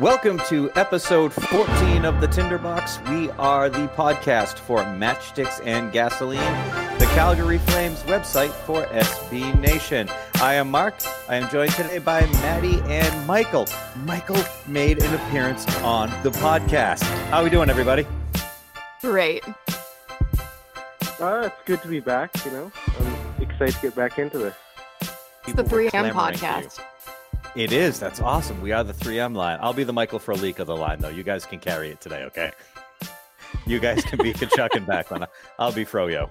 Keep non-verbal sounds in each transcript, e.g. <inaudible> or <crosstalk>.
Welcome to episode 14 of the Tinderbox. We are the podcast for Matchsticks and Gasoline, the Calgary Flames website for SB Nation. I am Mark. I am joined today by Maddie and Michael. Michael made an appearance on the podcast. How are we doing, everybody? Great. Uh, it's good to be back. You know, I'm excited to get back into this. It's the People were 3M podcast. you. It is. That's awesome. We are the 3M line. I'll be the Michael Frolik of the line, though. You guys can carry it today, okay? You guys can be Tkachuk and Backlund. I'll be Froyo.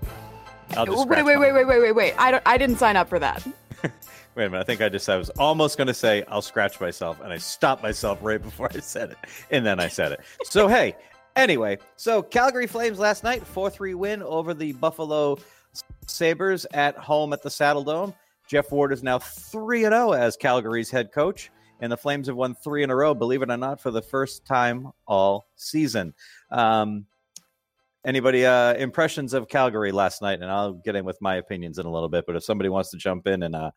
I'll just wait, wait, wait, wait, wait, wait, wait. I don't. I didn't sign up for that. <laughs> Wait a minute. I think I just I was almost going to say I'll scratch myself, and I stopped myself right before I said it, and then I said it. So hey, anyway, so Calgary Flames last night, four three win over the Buffalo Sabres at home at the Saddledome. Geoff Ward is now three and zero as Calgary's head coach, and the Flames have won three in a row. Believe it or not, for the first time all season. Um, anybody uh impressions of calgary last night and i'll get in with my opinions in a little bit but if somebody wants to jump in and uh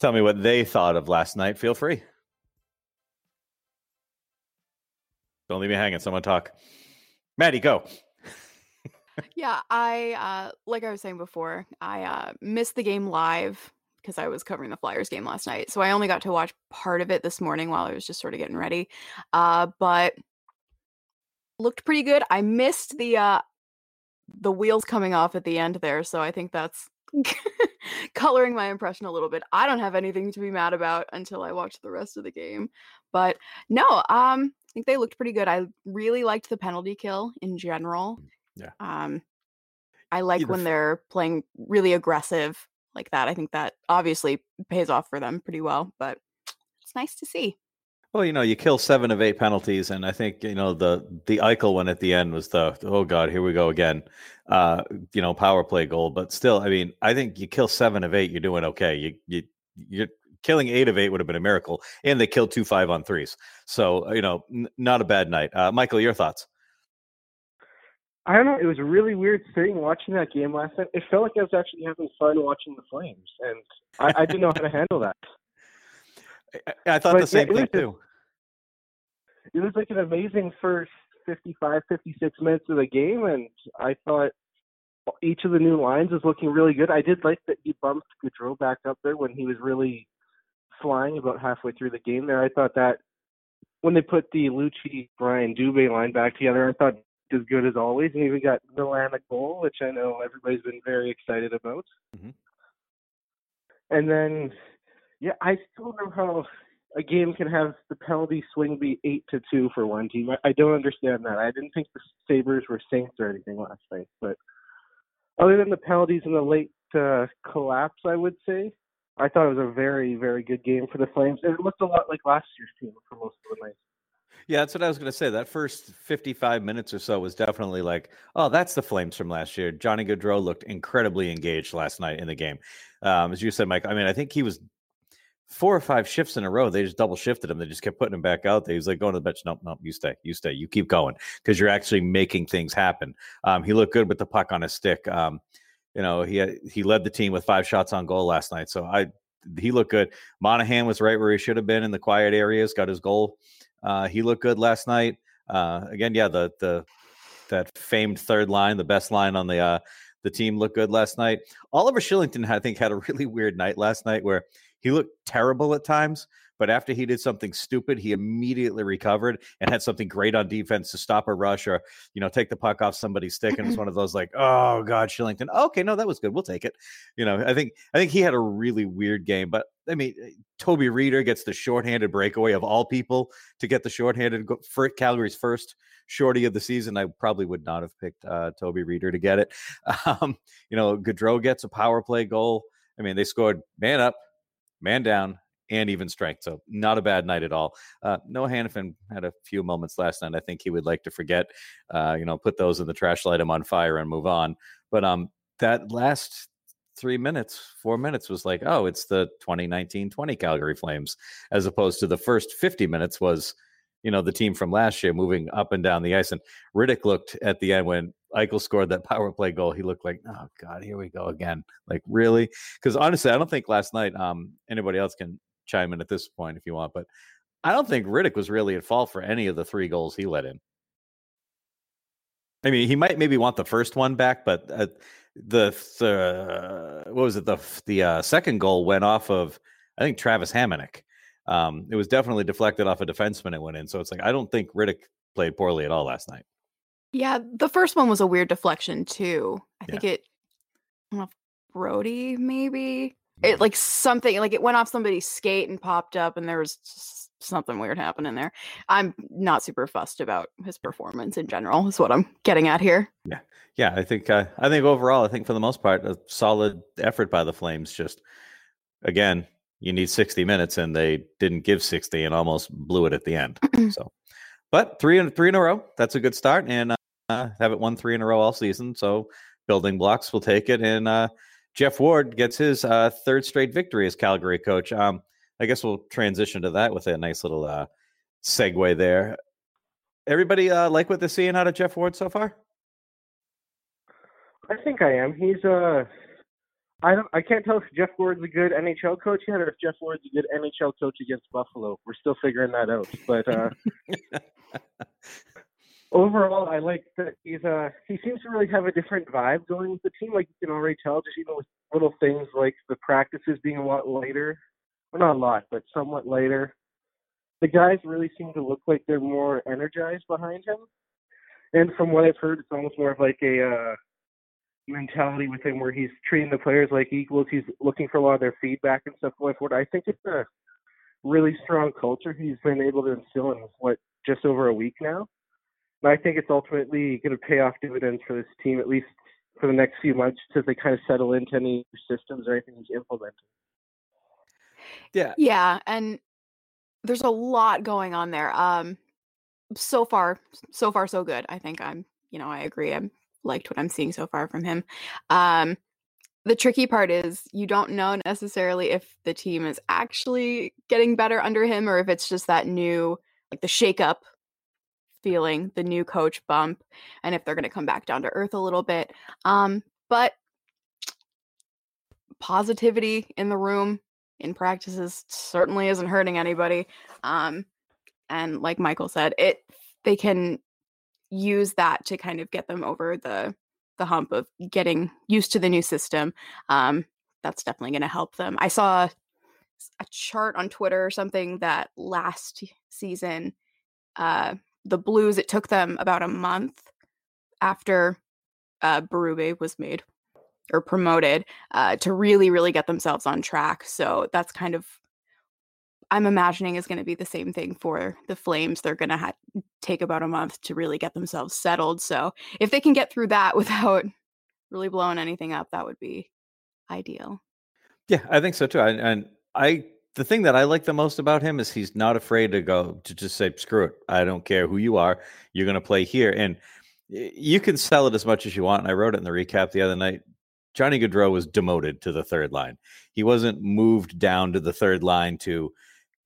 tell me what they thought of last night feel free don't leave me hanging someone talk maddie go Yeah, I uh like I was saying before, I uh missed the game live because I was covering the Flyers game last night. So I only got to watch part of it this morning while I was just sort of getting ready. Uh but looked pretty good. I missed the uh the wheels coming off at the end there, so I think that's <laughs> coloring my impression a little bit. I don't have anything to be mad about until I watch the rest of the game. But no, um I think they looked pretty good. I really liked the penalty kill in general. Yeah. Um I like the when they're playing really aggressive like that. I think that obviously pays off for them pretty well, but it's nice to see. well you know you kill seven of eight penalties and i think you know the the eichel one at the end was the oh god here we go again uh you know power play goal but still i mean i think you kill seven of eight you're doing okay you you you're killing eight of eight would have been a miracle and they killed two five on threes so you know n- not a bad night uh michael your thoughts I don't know. It was a really weird sitting watching that game last night. It felt like I was actually having fun watching the Flames, and I, I didn't know how to handle that. I, I thought But, the same thing too. It was like an amazing first 55, 56 minutes of the game, and I thought each of the new lines was looking really good. I did like that he bumped Gaudreau back up there when he was really flying about halfway through the game. There, I thought that when they put the Lucic Ryan Dubé line back together, I thought as good as always, and even got Milan a goal, which I know everybody's been very excited about. Mhm. And then, yeah, I still don't know how a game can have the penalty swing be eight to two for one team. I, I don't understand that. I didn't think the Sabres were saints or anything last night, but other than the penalties and the late uh, collapse, I would say I thought it was a very, very good game for the Flames. And it looked a lot like last year's team for most of the night. Yeah, that's what I was going to say. That first 55 minutes or so was definitely like, oh, that's the Flames from last year. Johnny Gaudreau looked incredibly engaged last night in the game. Um, as you said, Mike, I mean, I think he was four or five shifts in a row. They just double shifted him. They just kept putting him back out. He was like going to the bench. Nope, nope, you stay, you stay, you keep going because you're actually making things happen. Um, he looked good with the puck on his stick. Um, you know, he he led the team with five shots on goal last night. So I he looked good. Monahan was right where he should have been in the quiet areas. Got his goal. Uh, he looked good last night. Uh, again, yeah, the the that famed third line, the best line on the uh, the team, looked good last night. Oliver Kylington, I think, had a <laughs> really weird night last night where he looked terrible at times, but after he did something stupid, he immediately recovered and had something great on defense to stop a rush or you know take the puck off somebody's stick. And it was <clears throat> one of those like, oh god, Kylington. Okay, no, that was good. We'll take it. You know, I think I think he had a really weird game, but I mean, Toby Rieder gets the shorthanded breakaway of all people to get the shorthanded for Calgary's first shorty of the season. I probably would not have picked uh, Toby Rieder to get it. <laughs> Um, you know, Gaudreau gets a power play goal. I mean, they scored man up man down, and even strength. So not a bad night at all. Uh, Noah Hanifin had a few moments last night. I think he would like to forget, uh, you know, put those in the trash, light them on fire, and move on. But um, that last three minutes, four minutes was like, oh, it's the 2019-20 Calgary Flames, as opposed to the first 50 minutes was, you know, the team from last year moving up and down the ice. And Rittich looked at the end when Eichel scored that <laughs> power play goal. He looked like, oh God, here we go again. Like really? Because honestly, I don't think last night um anybody else can chime in at this point if you want, but I don't think Rittich was really at fault for any of the three goals he let in. I mean, he might maybe want the first one back, but uh, the the what was it the the uh, second goal went off of I think Travis Hamonic. Um, it was definitely deflected off a defenseman. It went in, so it's like I don't think Rittich played poorly at all last night. Yeah, the first one was a weird deflection too. I think it, I don't know Brodie maybe it like something like it went off somebody's skate and popped up, and there was something weird happening there. I'm not super fussed about his performance in general. Is what I'm getting at here. Yeah, yeah. I think uh, I think overall, I think for the most part, a solid effort by the Flames. Just again, you need 60 minutes, and they didn't give 60, and almost blew it at the end. <clears throat> so, but three in three in a row. That's a good start, and uh, haven't won three in a row all season. So building blocks will take it, and uh, Geoff Ward gets his uh, third straight victory as Calgary coach. Um, I guess we'll transition to that with a nice little uh, segue there. Everybody uh, like what they're seeing out of Geoff Ward so far? I think I am. He's uh I don't I can't tell if Geoff Ward's a good NHL coach yet or if Geoff Ward's a good NHL coach against Buffalo. We're still figuring that out. But uh <laughs> overall I like that he's uh he seems to really have a different vibe going with the team. Like you can already tell just even with little things like the practices being a lot later. Well not a lot, but somewhat later the guys really seem to look like they're more energized behind him. And from what I've heard, it's almost more of like a uh, mentality with him where he's treating the players like equals. He's looking for a lot of their feedback and stuff going forward. I think it's a really strong culture he's been able to instill in what just over a week now. And I think it's ultimately going to pay off dividends for this team, at least for the next few months, as they kind of settle into any systems or anything he's implementing. Yeah. Yeah, and there's a lot going on there. Um, so far, so far, so good. I think I'm, you know, I agree. I'm liked what I'm seeing so far from him. Um, the tricky part is you don't know necessarily if the team is actually getting better under him or if it's just that new, like the shake up feeling, the new coach bump, and if they're going to come back down to earth a little bit. Um, but positivity in the room in practices certainly isn't hurting anybody. Um, and like Michael said, it they can use that to kind of get them over the the hump of getting used to the new system. Um, that's definitely going to help them. I saw a chart on Twitter or something that last season, uh, the Blues, it took them about a month after uh, Berube was made or promoted uh, to really, really get themselves on track. So that's kind of I'm imagining is going to be the same thing for the Flames. They're going to ha- take about a month to really get themselves settled. So if they can get through that <laughs> without really blowing anything up, that would be ideal. Yeah, I think so too. I, and I, the thing that I like the most about him is he's not afraid to go to just say, "Screw it, I don't care who you are. You're going to play here." And you can sell it as much as you want. And I wrote it in the recap the other night. Johnny Gaudreau was demoted to the third line. He wasn't moved down to the third line to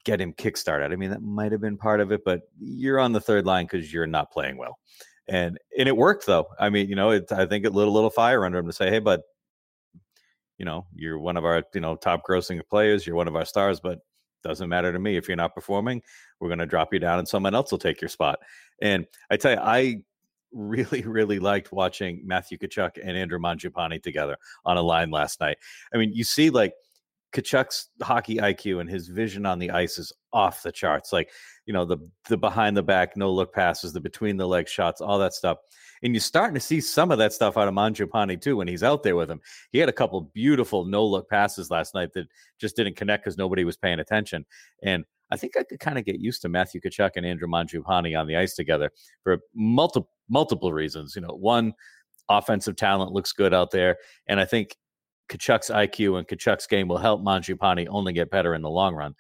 get him kickstarted. I mean, that might have been part of it, but you're on the third line because you're not playing well. And and it worked though. I mean, you know, it, I think it lit a little fire under him to say, hey, but you know, you're one of our, you know, top grossing players, you're one of our stars, but doesn't matter to me if you're not performing. We're going to drop you down, and someone else will take your spot. And I tell you, I really, really liked watching Matthew Tkachuk and Andrew Mangiapane together on a line last night. I mean, you see, like Tkachuk's hockey IQ and his vision on the ice is off the charts. Like, you know, the the behind the back, no look passes, the between the leg shots, all that stuff. And you're starting to see some of that stuff out of Mangiapane too when he's out there with him. He had a couple beautiful no look passes last night that just didn't connect because nobody was paying attention. And I think I could kind of get used to Matthew Tkachuk and Andrew Mangiapane on the ice together for multiple multiple reasons. You know, one, offensive talent looks good out there, and I think Tkachuk's IQ and Tkachuk's game will help Mangiapane only get better in the long run.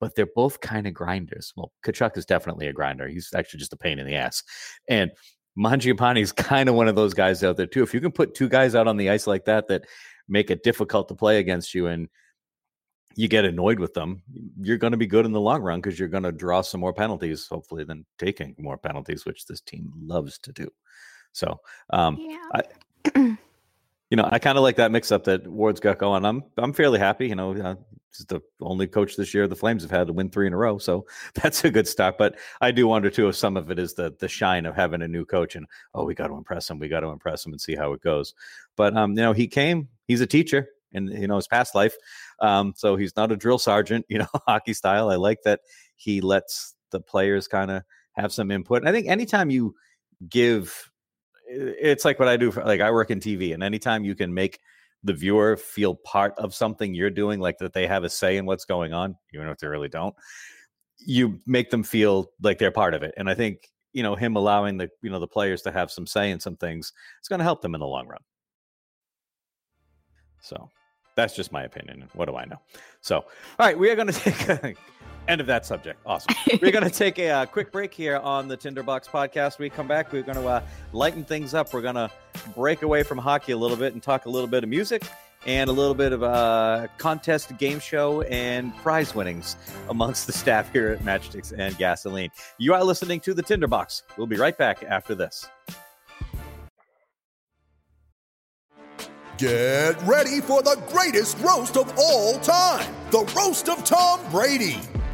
But they're both kind of grinders. Well, Kachuk is definitely a grinder. He's actually just a pain in the ass. And Mangiapane is <laughs> kind of one of those guys out there too. If you can put two guys out on the ice like that that make it difficult to play against you and you get annoyed with them, you're going to be good in the long run because you're going to draw some more penalties, hopefully, than taking more penalties, which this team loves to do. So, um, Yeah. I, <clears throat> you know, I kind of like that mix up that Ward's got going. I'm I'm fairly happy. You know, uh, he's the only coach this year the Flames have had to win three in a row, so <laughs> that's a good start. But I do wonder too if some of it is the the shine of having a new coach and oh, we got to impress him, we got to impress him and see how it goes. But um, you know, he came. He's a teacher in you know his past life, um, so he's not a drill sergeant. <laughs> You know, hockey style. I like that he lets the players kind of have some input. And I think anytime you give it's like what I do for like I work in TV and anytime you can make the viewer feel part of something you're doing, like that they have a say in what's going on, even if they really don't, you make them feel like they're part of it. And I think, you know, him allowing the, you know, the players to have some say in some things, it's going to help them in the long run. So that's just my opinion. What do I know? So, all right, we are going <laughs> to take a end of that subject. Awesome. <laughs> we're going to take a uh, quick break here on the Tinderbox podcast. We come back, we're going to uh, lighten things up. We're going to break away from hockey a little bit and talk a little bit of music and a little bit of a uh, contest game show and prize winnings amongst the staff here at Matchsticks and Gasoline. You are listening to the Tinderbox. We'll be right back after this. Get ready for the greatest roast of all time the Roast of Tom Brady,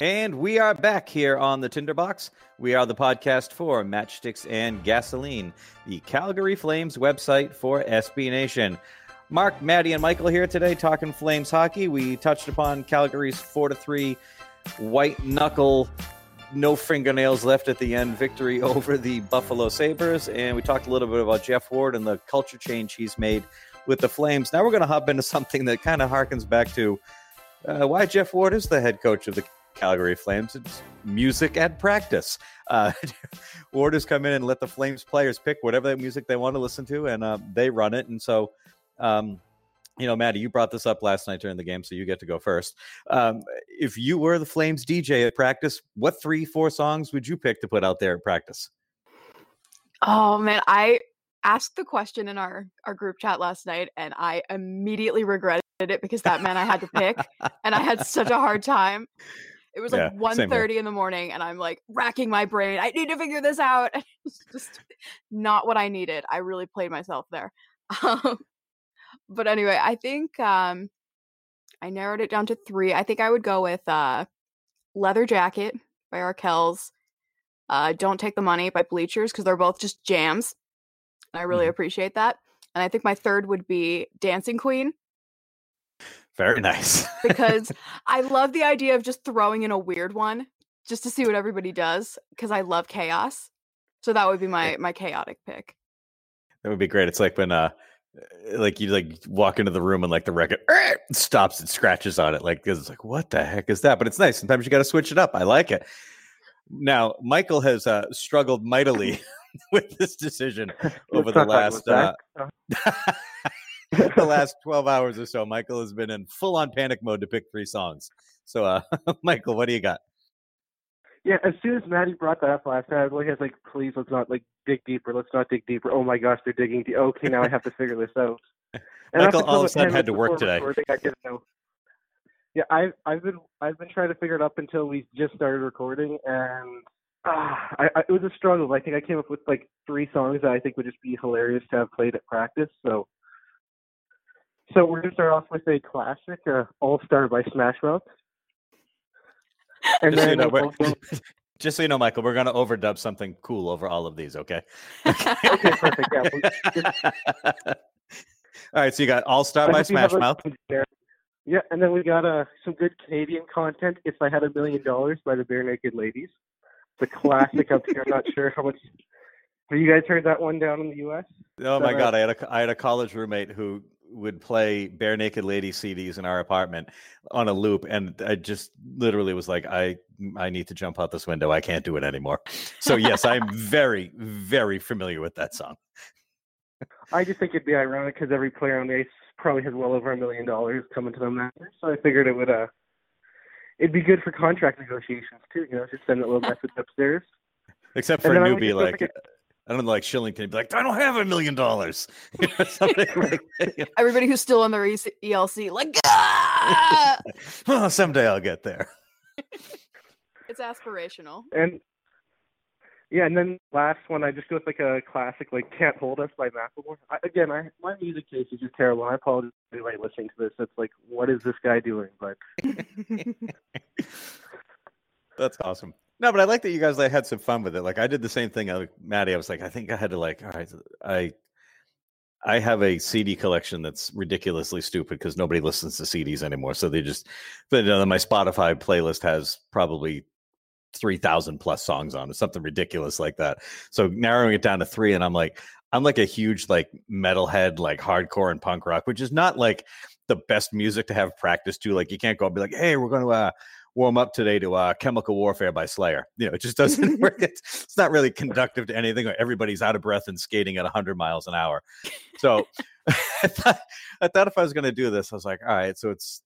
And we are back here on the Tinderbox. We are the podcast for Matchsticks and Gasoline, the Calgary Flames website for SB Nation. Mark, Maddie, and Michael here today talking Flames hockey. We touched upon Calgary's 4 to 3 white knuckle, no fingernails left at the end victory <laughs> over the Buffalo Sabres. And we talked a little bit about Geoff Ward and the culture change he's made with the Flames. Now we're going to hop into something that kind of harkens back to uh, why Geoff Ward is the head coach of the Calgary Flames. It's music at practice. Uh, <laughs> orders come in and let the Flames players pick whatever music they want to listen to, and uh, they run it. And so, um, you know, Maddie, you brought this up last night during the game, so you get to go first. Um, if you were the Flames DJ at practice, what three, four songs would you pick to put out there at practice? Oh man, I asked the question in our our group chat last night, and I immediately regretted it because that meant I had to pick, and I had such a hard time. It was like Yeah. 1.30 in the morning, and I'm like racking my brain. I need to figure this out. <laughs> It's just not what I needed. I really played myself there. Um, <laughs> but anyway, I think um, I narrowed it down to three. I think I would go with uh, Leather Jacket by Arkells, uh, Don't Take the Money by Bleachers, because they're both just jams. And I really Mhm. appreciate that. And I think my third would be Dancing Queen Very nice. <laughs> because I love the idea of just throwing in a weird one just to see what everybody does because I love chaos. So that would be my my chaotic pick. That would be great. It's like when uh like you like walk into the room and like the record <clears throat> stops and scratches on it. Like 'cause it's like, what the heck is that? But it's nice. Sometimes you gotta switch it up. I like it. Now, Michael has uh struggled mightily <laughs> with this decision <laughs> over the not talk about last uh, <laughs> the last 12 hours or so. Michael has been in full on panic mode to pick three songs. So uh <laughs> Michael, what do you got? Yeah, as soon as Maddie brought that up last night, I was like, please, let's not like dig deeper. Let's not dig deeper. Oh my gosh, they're digging deep. Okay, now I have to figure this out. <laughs> And Michael all of a sudden had to work today. I didn't know. Yeah, I've I've been I've been trying to figure it up until we just started recording, and ah, I, I, it was a struggle. I think I came up with like three songs that I think would just be hilarious to have played at practice. So, so we're gonna start off with a classic, uh, "All Star" by Smash Mouth. And Just so you know, go- <laughs> just so you know, Michael, we're gonna overdub something cool over all of these, okay? <laughs> okay, perfect. Yeah, <laughs> All right, so you got All Star by Smash a- Mouth. Yeah, and then we got uh, some good Canadian content. If I had a million dollars by the Barenaked Ladies. the classic up here. I'm not sure how much. Have you guys heard that one down in the U.S.? Oh my god, I had a I had a college roommate who would play Barenaked lady CDs in our apartment on a loop, and I just literally was like, I I need to jump out this window. I can't do it anymore. So yes, I'm <laughs> very very familiar with that song. I just think it'd be ironic because every player on the ice probably has well over a million dollars coming to them that year. So I figured it would uh, it'd be good for contract negotiations too. You know, just send a little message upstairs. Except for would newbie, like like I don't know, like Kylington, be like, I don't have a million dollars. <laughs> You know, something <laughs> like that. Everybody who's still on their E- ELC, like, ah! <laughs> oh, someday I'll get there. it's aspirational. And yeah, and then last one, I just go with like a classic, like "Can't Hold Us" by Macklemore. I, again, I my music taste is just terrible. and I apologize to anybody listening to this. It's like, what is this guy doing? But That's awesome. No, but I like that you guys like had some fun with it. Like I did the same thing. I, Maddie, I was like, I think I had to like, all right, I, I have a CD collection that's ridiculously stupid because nobody listens to CDs anymore. So they just, but uh, my Spotify playlist has probably three thousand plus songs on it, something ridiculous like that. So narrowing it down to three, and I'm like, I'm like a huge like metalhead, like hardcore and punk rock, which is not like the best music to have practice to. Like you can't go and be like, hey, we're going to uh, warm up today to uh, Chemical Warfare by Slayer. You know, it just doesn't <laughs> work. It's, it's not really conductive to anything. Or everybody's out of breath and skating at 100 miles an hour. So <laughs> <laughs> I, thought, I thought if I was going to do this, I was like, all right, so it's.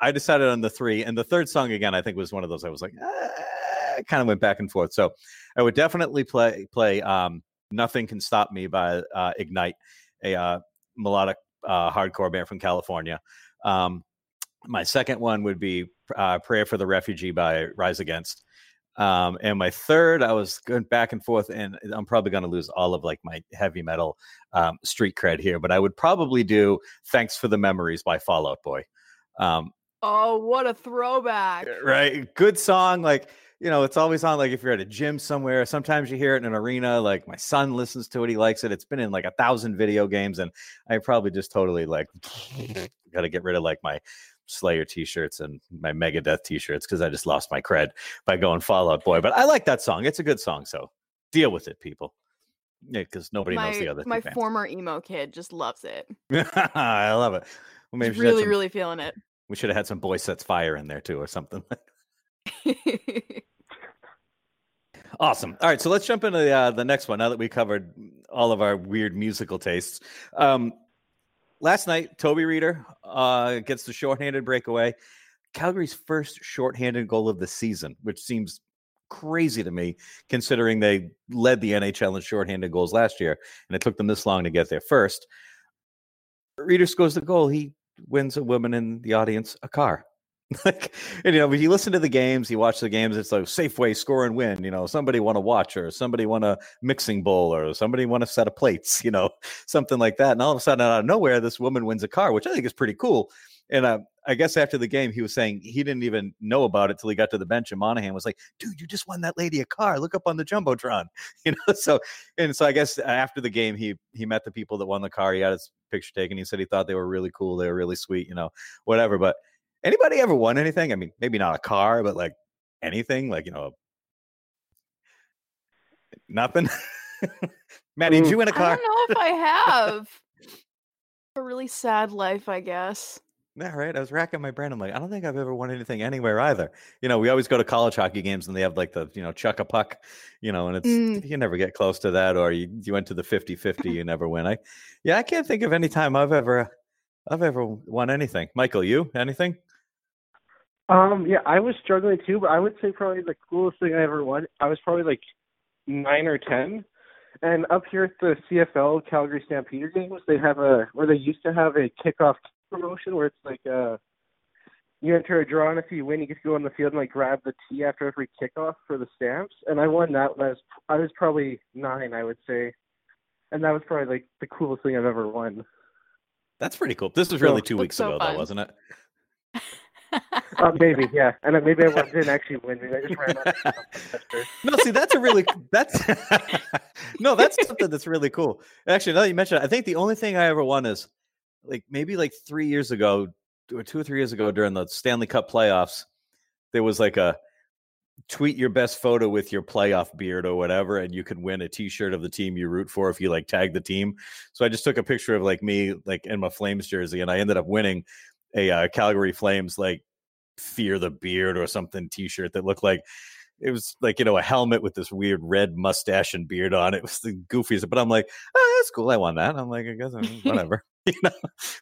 I decided on the three, and the third song again. I think was one of those. I was like, ah, kind of went back and forth. So I would definitely play play um, "Nothing Can Stop Me" by uh, Ignite, a uh, melodic uh, hardcore band from California. Um, my second one would be uh, "Prayer for the Refugee" by Rise Against. Um, and my third, I was going back and forth, and I'm probably going to lose all of like my heavy metal um, street cred here, but I would probably do "Thanks for the Memories" by Fall Out Boy. Um, Oh, what a throwback. right, good song. Like you know, it's always on. Like if you're at a gym somewhere, sometimes you hear it in an arena. Like my son listens to it, he likes it. It's been in like a thousand video games, and I probably just totally like <laughs> got to get rid of like my Slayer t-shirts and my Megadeth t-shirts because I just lost my cred by going Fall Out Boy. But I like that song. It's a good song. So deal with it, people. Yeah, because nobody knows the other. my bands. former emo kid just loves it. <laughs> I love it. Well, maybe we should have really, some- really feeling it. we should have had some Boysetsfire in there too, or something. <laughs> Awesome. All right, so let's jump into the, uh, the next one. Now that we covered all of our weird musical tastes, um, last night Toby Rieder uh, gets the shorthanded breakaway. Calgary's first shorthanded goal of the season, which seems crazy to me, considering they led the NHL in shorthanded goals last year, and it took them this long to get there first. Rieder scores the goal. He wins a woman in the audience a car. <laughs> like you know, when you listen to the games, you watch the games, it's like Safeway score and win. You know, somebody won a watch or somebody won a mixing bowl or somebody won a set of plates, <laughs> you know, something like that. And all of a sudden, out of nowhere, this woman wins a car, which I think is pretty cool. And uh, I guess after the game, he was saying he didn't even know about it till he got to the bench, and Monahan was like, "Dude, you just won that lady a car. Look up on the jumbotron." <laughs> You know, so and so I guess after the game, he he met the people that won the car. He had his picture taken. He said he thought they were really cool. They were really sweet. You know, whatever. But anybody ever won anything? I mean, maybe not a car, but like anything, like you know, nothing. <laughs> Maddie, did you win a car? I don't know if I <laughs> have. a really sad life, I guess. Yeah, right. I was racking my brain. I'm like, I don't think I've ever won anything anywhere either. You know, we always go to college hockey games and they have like the, you know, chuck a puck, you know, and it's, Mm. you never get close to that. Or you, you went to the 50 50, <laughs> you never win. I, yeah, I can't think of any time I've ever, I've ever won anything. Michael, you anything? Um, yeah, I was struggling too, but I would say probably the coolest thing I ever won. I was probably like nine or ten, and up here at the CFL Calgary Stampeder games, they have a or they used to have a kickoff promotion where it's like uh you enter a draw, and if you win, you get to go on the field and like grab the tee after every kickoff for the stamps. And I won that when I was I was probably nine, I would say, and that was probably like the coolest thing I've ever won. That's pretty cool. This was really two Looks weeks so ago, though, wasn't it? Uh, <laughs> maybe, yeah, and then maybe I didn't actually win. Maybe I just ran out. Of. No, see, that's a really that's <laughs> no, that's something that's really cool. Actually, now that you mentioned, it, I think the only thing I ever won is like maybe like three years ago or two or three years ago during the Stanley Cup playoffs, there was like a tweet your best photo with your playoff beard or whatever, and you can win a T-shirt of the team you root for if you like tag the team. So I just took a picture of like me, like in my Flames jersey, and I ended up winning a uh, Calgary Flames like fear the beard or something T-shirt that looked like it was like you know a helmet with this weird red mustache and beard on it. Was the goofiest, but I'm like, oh, that's cool. I want that. I'm like, I guess <laughs> whatever, <laughs> you know.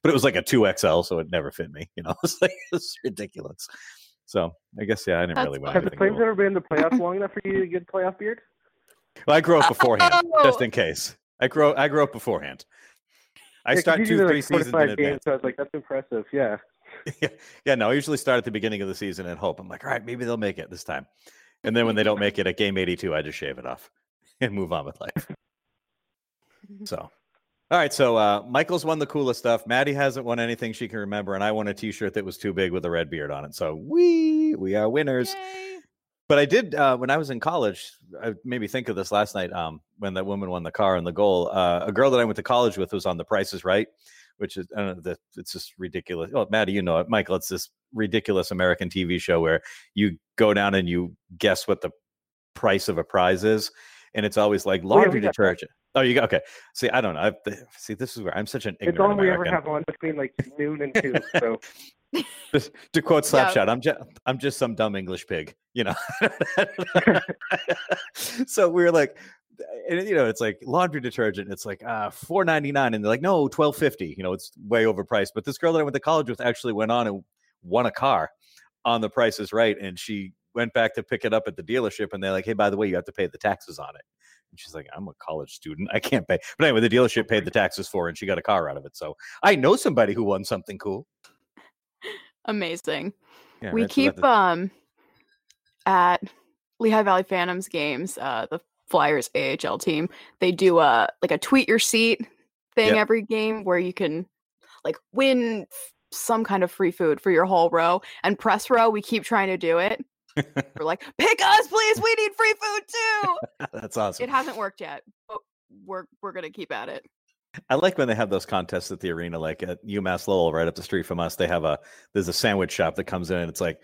But it was like a two XL, so it never fit me. You know, <laughs> it's like it's ridiculous. So I guess yeah, I didn't That's really want Have the Flames ever been in the playoffs long enough for you to get a playoff beard? Well, I grew up beforehand, just Oh! in case. I grow I grew up beforehand. I Yeah, 'cause start two, three like, seasons in advance. games, so I was like, that's impressive. Yeah. <laughs> yeah, yeah, no, I usually start at the beginning of the season and hope. I'm like, all right, maybe they'll make it this time. And then when they don't make it at game 82, I just shave it off <laughs> and move on with life. <laughs> So, all right. So, uh, Michael's won the coolest stuff. Maddie hasn't won anything she can remember. And I won a t shirt that was too big with a red beard on it. So, we, we are winners. Yay. But I did uh, when I was in college. I made me think of this last night. Um, when that woman won the car and the goal, uh, a girl that I went to college with was on The Price is Right, which is I don't know. The, it's just ridiculous. Oh, Maddie, you know it, Michael. It's this ridiculous American TV show where you go down and you guess what the price of a prize is, and it's always like Oh, laundry detergent. Oh, you got okay. See, I don't know. I, see, this is where I'm such an It's all we ever have on between like noon and two. So <laughs> Just to quote <laughs> Yeah. Slapshot, I'm just I'm just some dumb English pig, you know. <laughs> so we are like, and you know, it's like laundry detergent. It's like uh, four ninety nine, and they're like, no, twelve fifty. You know, it's way overpriced. But this girl that I went to college with actually went on and won a car on the Price is Right, and she went back to pick it up at the dealership, and they're like, hey, by the way, you have to pay the taxes on it. And she's like, I'm a college student. I can't pay. But anyway, the dealership paid the taxes for her and she got a car out of it. So I know somebody who won something cool. Amazing. Yeah, we right, so we have keep to- um at Lehigh Valley Phantoms games, uh the Flyers AHL team, they do a like a tweet your seat thing Yeah. every game where you can like win some kind of free food for your whole row. And press row, we keep trying to do it. <laughs> We're like, pick us, please. We need free food too. <laughs> That's awesome. It hasn't worked yet, but we're we're gonna keep at it. I like when they have those contests at the arena, like at UMass Lowell, right up the street from us. They have a there's a sandwich shop that comes in, and it's like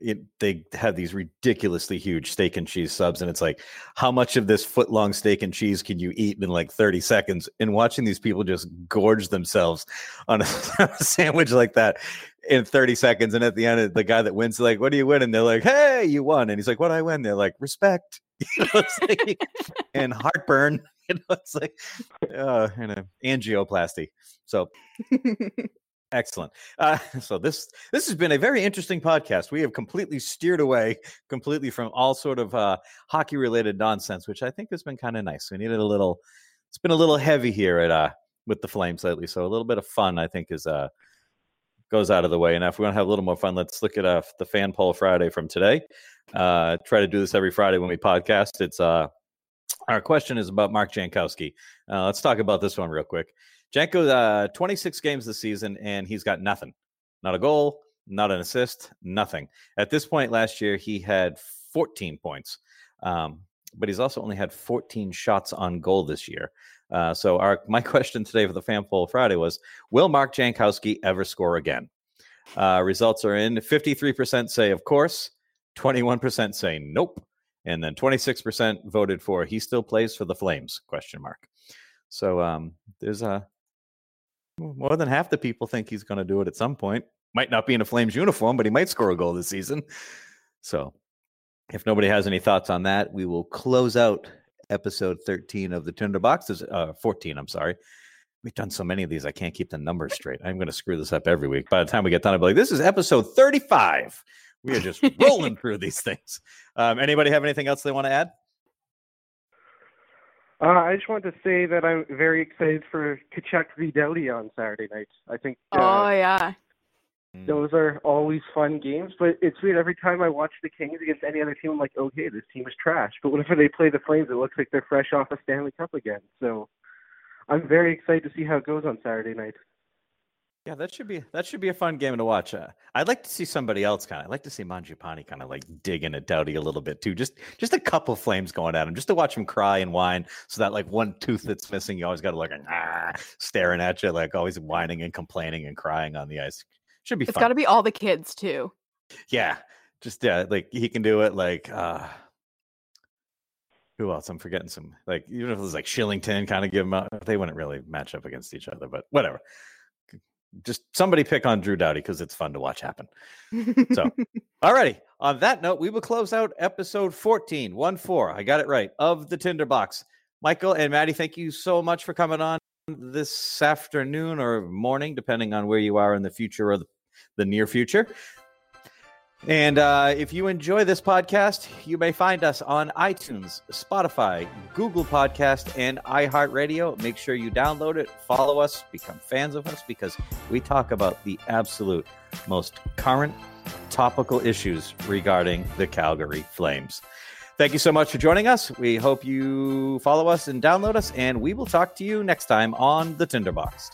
it, they have these ridiculously huge steak and cheese subs, and it's like how much of this foot long steak and cheese can you eat in like 30 seconds? And watching these people just gorge themselves on a, <laughs> sandwich like that in 30 seconds, and at the end, the guy that wins, like, "What do you win?" And they're like, "Hey, you won!" And he's like, "What do I win?" They're like, "Respect." <laughs> You know, like, <laughs> and heartburn. You <laughs> know, it's like uh, and a angioplasty. So <laughs> excellent. Uh, <laughs> so this this has been a very interesting podcast. We have completely steered away completely from all sort of uh, hockey related nonsense, which I think has been kind of nice. We needed a little. It's been a little heavy here at uh with the Flames lately, so a little bit of fun I think is uh goes out of the way. And if we want to have a little more fun, let's look at uh, the fan poll Friday from today. Uh, try to do this every Friday when we podcast. It's uh our question is about Mark Jankowski. Uh, let's talk about this one real quick. Janko, uh, 26 games this season, and he's got nothing. Not a goal, not an assist, nothing. At this point last year, he had 14 points, um, but he's also only had 14 shots on goal this year. Uh, so, our <laughs> my question today for the fan poll Friday was: Will Mark Jankowski ever score again? Uh, results are in. 53% say, of course. 21% say, nope and then 26% voted for he still plays for the flames? question mark. So um there's a more than half the people think he's going to do it at some point. Might not be in a flames uniform but he might score a goal this season. So if nobody has any thoughts on that we will close out episode 13 of the tinder boxes uh 14 i'm sorry. We've done so many of these i can't keep the numbers straight. I'm going to screw this up every week. By the time we get done i'll be like this is episode 35 we are just <laughs> rolling through these things um, anybody have anything else they want to add? uh, I just want to say that I'm very excited for Tkachuk v Doughty on Saturday night. I think uh, oh yeah. those are always fun games, but it's weird. Every time I watch the Kings against any other team, I'm like, okay, this team is trash. But whenever they play the Flames, it looks like they're fresh off a Stanley Cup again. So I'm very excited to see how it goes on Saturday night. Yeah, that should be that should be a fun game to watch. Uh, I'd like to see somebody else kind of. I'd like to see Mangiapane kind of like digging at Doughty a little bit too. Just just a couple flames going at him, just to watch him cry and whine. So that like one tooth that's missing, you always got to look like ah, staring at you, like always whining and complaining and crying on the ice. Should be It's got to be all the kids too. Yeah. Just yeah, like he can do it. Like uh who else? I'm forgetting some. Like even if it was like Kylington, kind of give them out. They wouldn't really match up against each other, but whatever. Just somebody pick on Drew Doughty because it's fun to watch happen. So, <laughs> alrighty. On that note, we will close out episode 14, 1 4. I got it right of the Tinderbox. Michael and Maddie, thank you so much for coming on this afternoon or morning, depending on where you are in the future or the, the near future. And uh, if you enjoy this podcast, you may find us on iTunes, Spotify, Google Podcast, and iHeartRadio. Make sure you download it, follow us, become fans of us because we talk about the absolute most current topical issues regarding the Calgary Flames. Thank you so much for joining us. We hope you follow us and download us, and we will talk to you next time on the Tinderbox.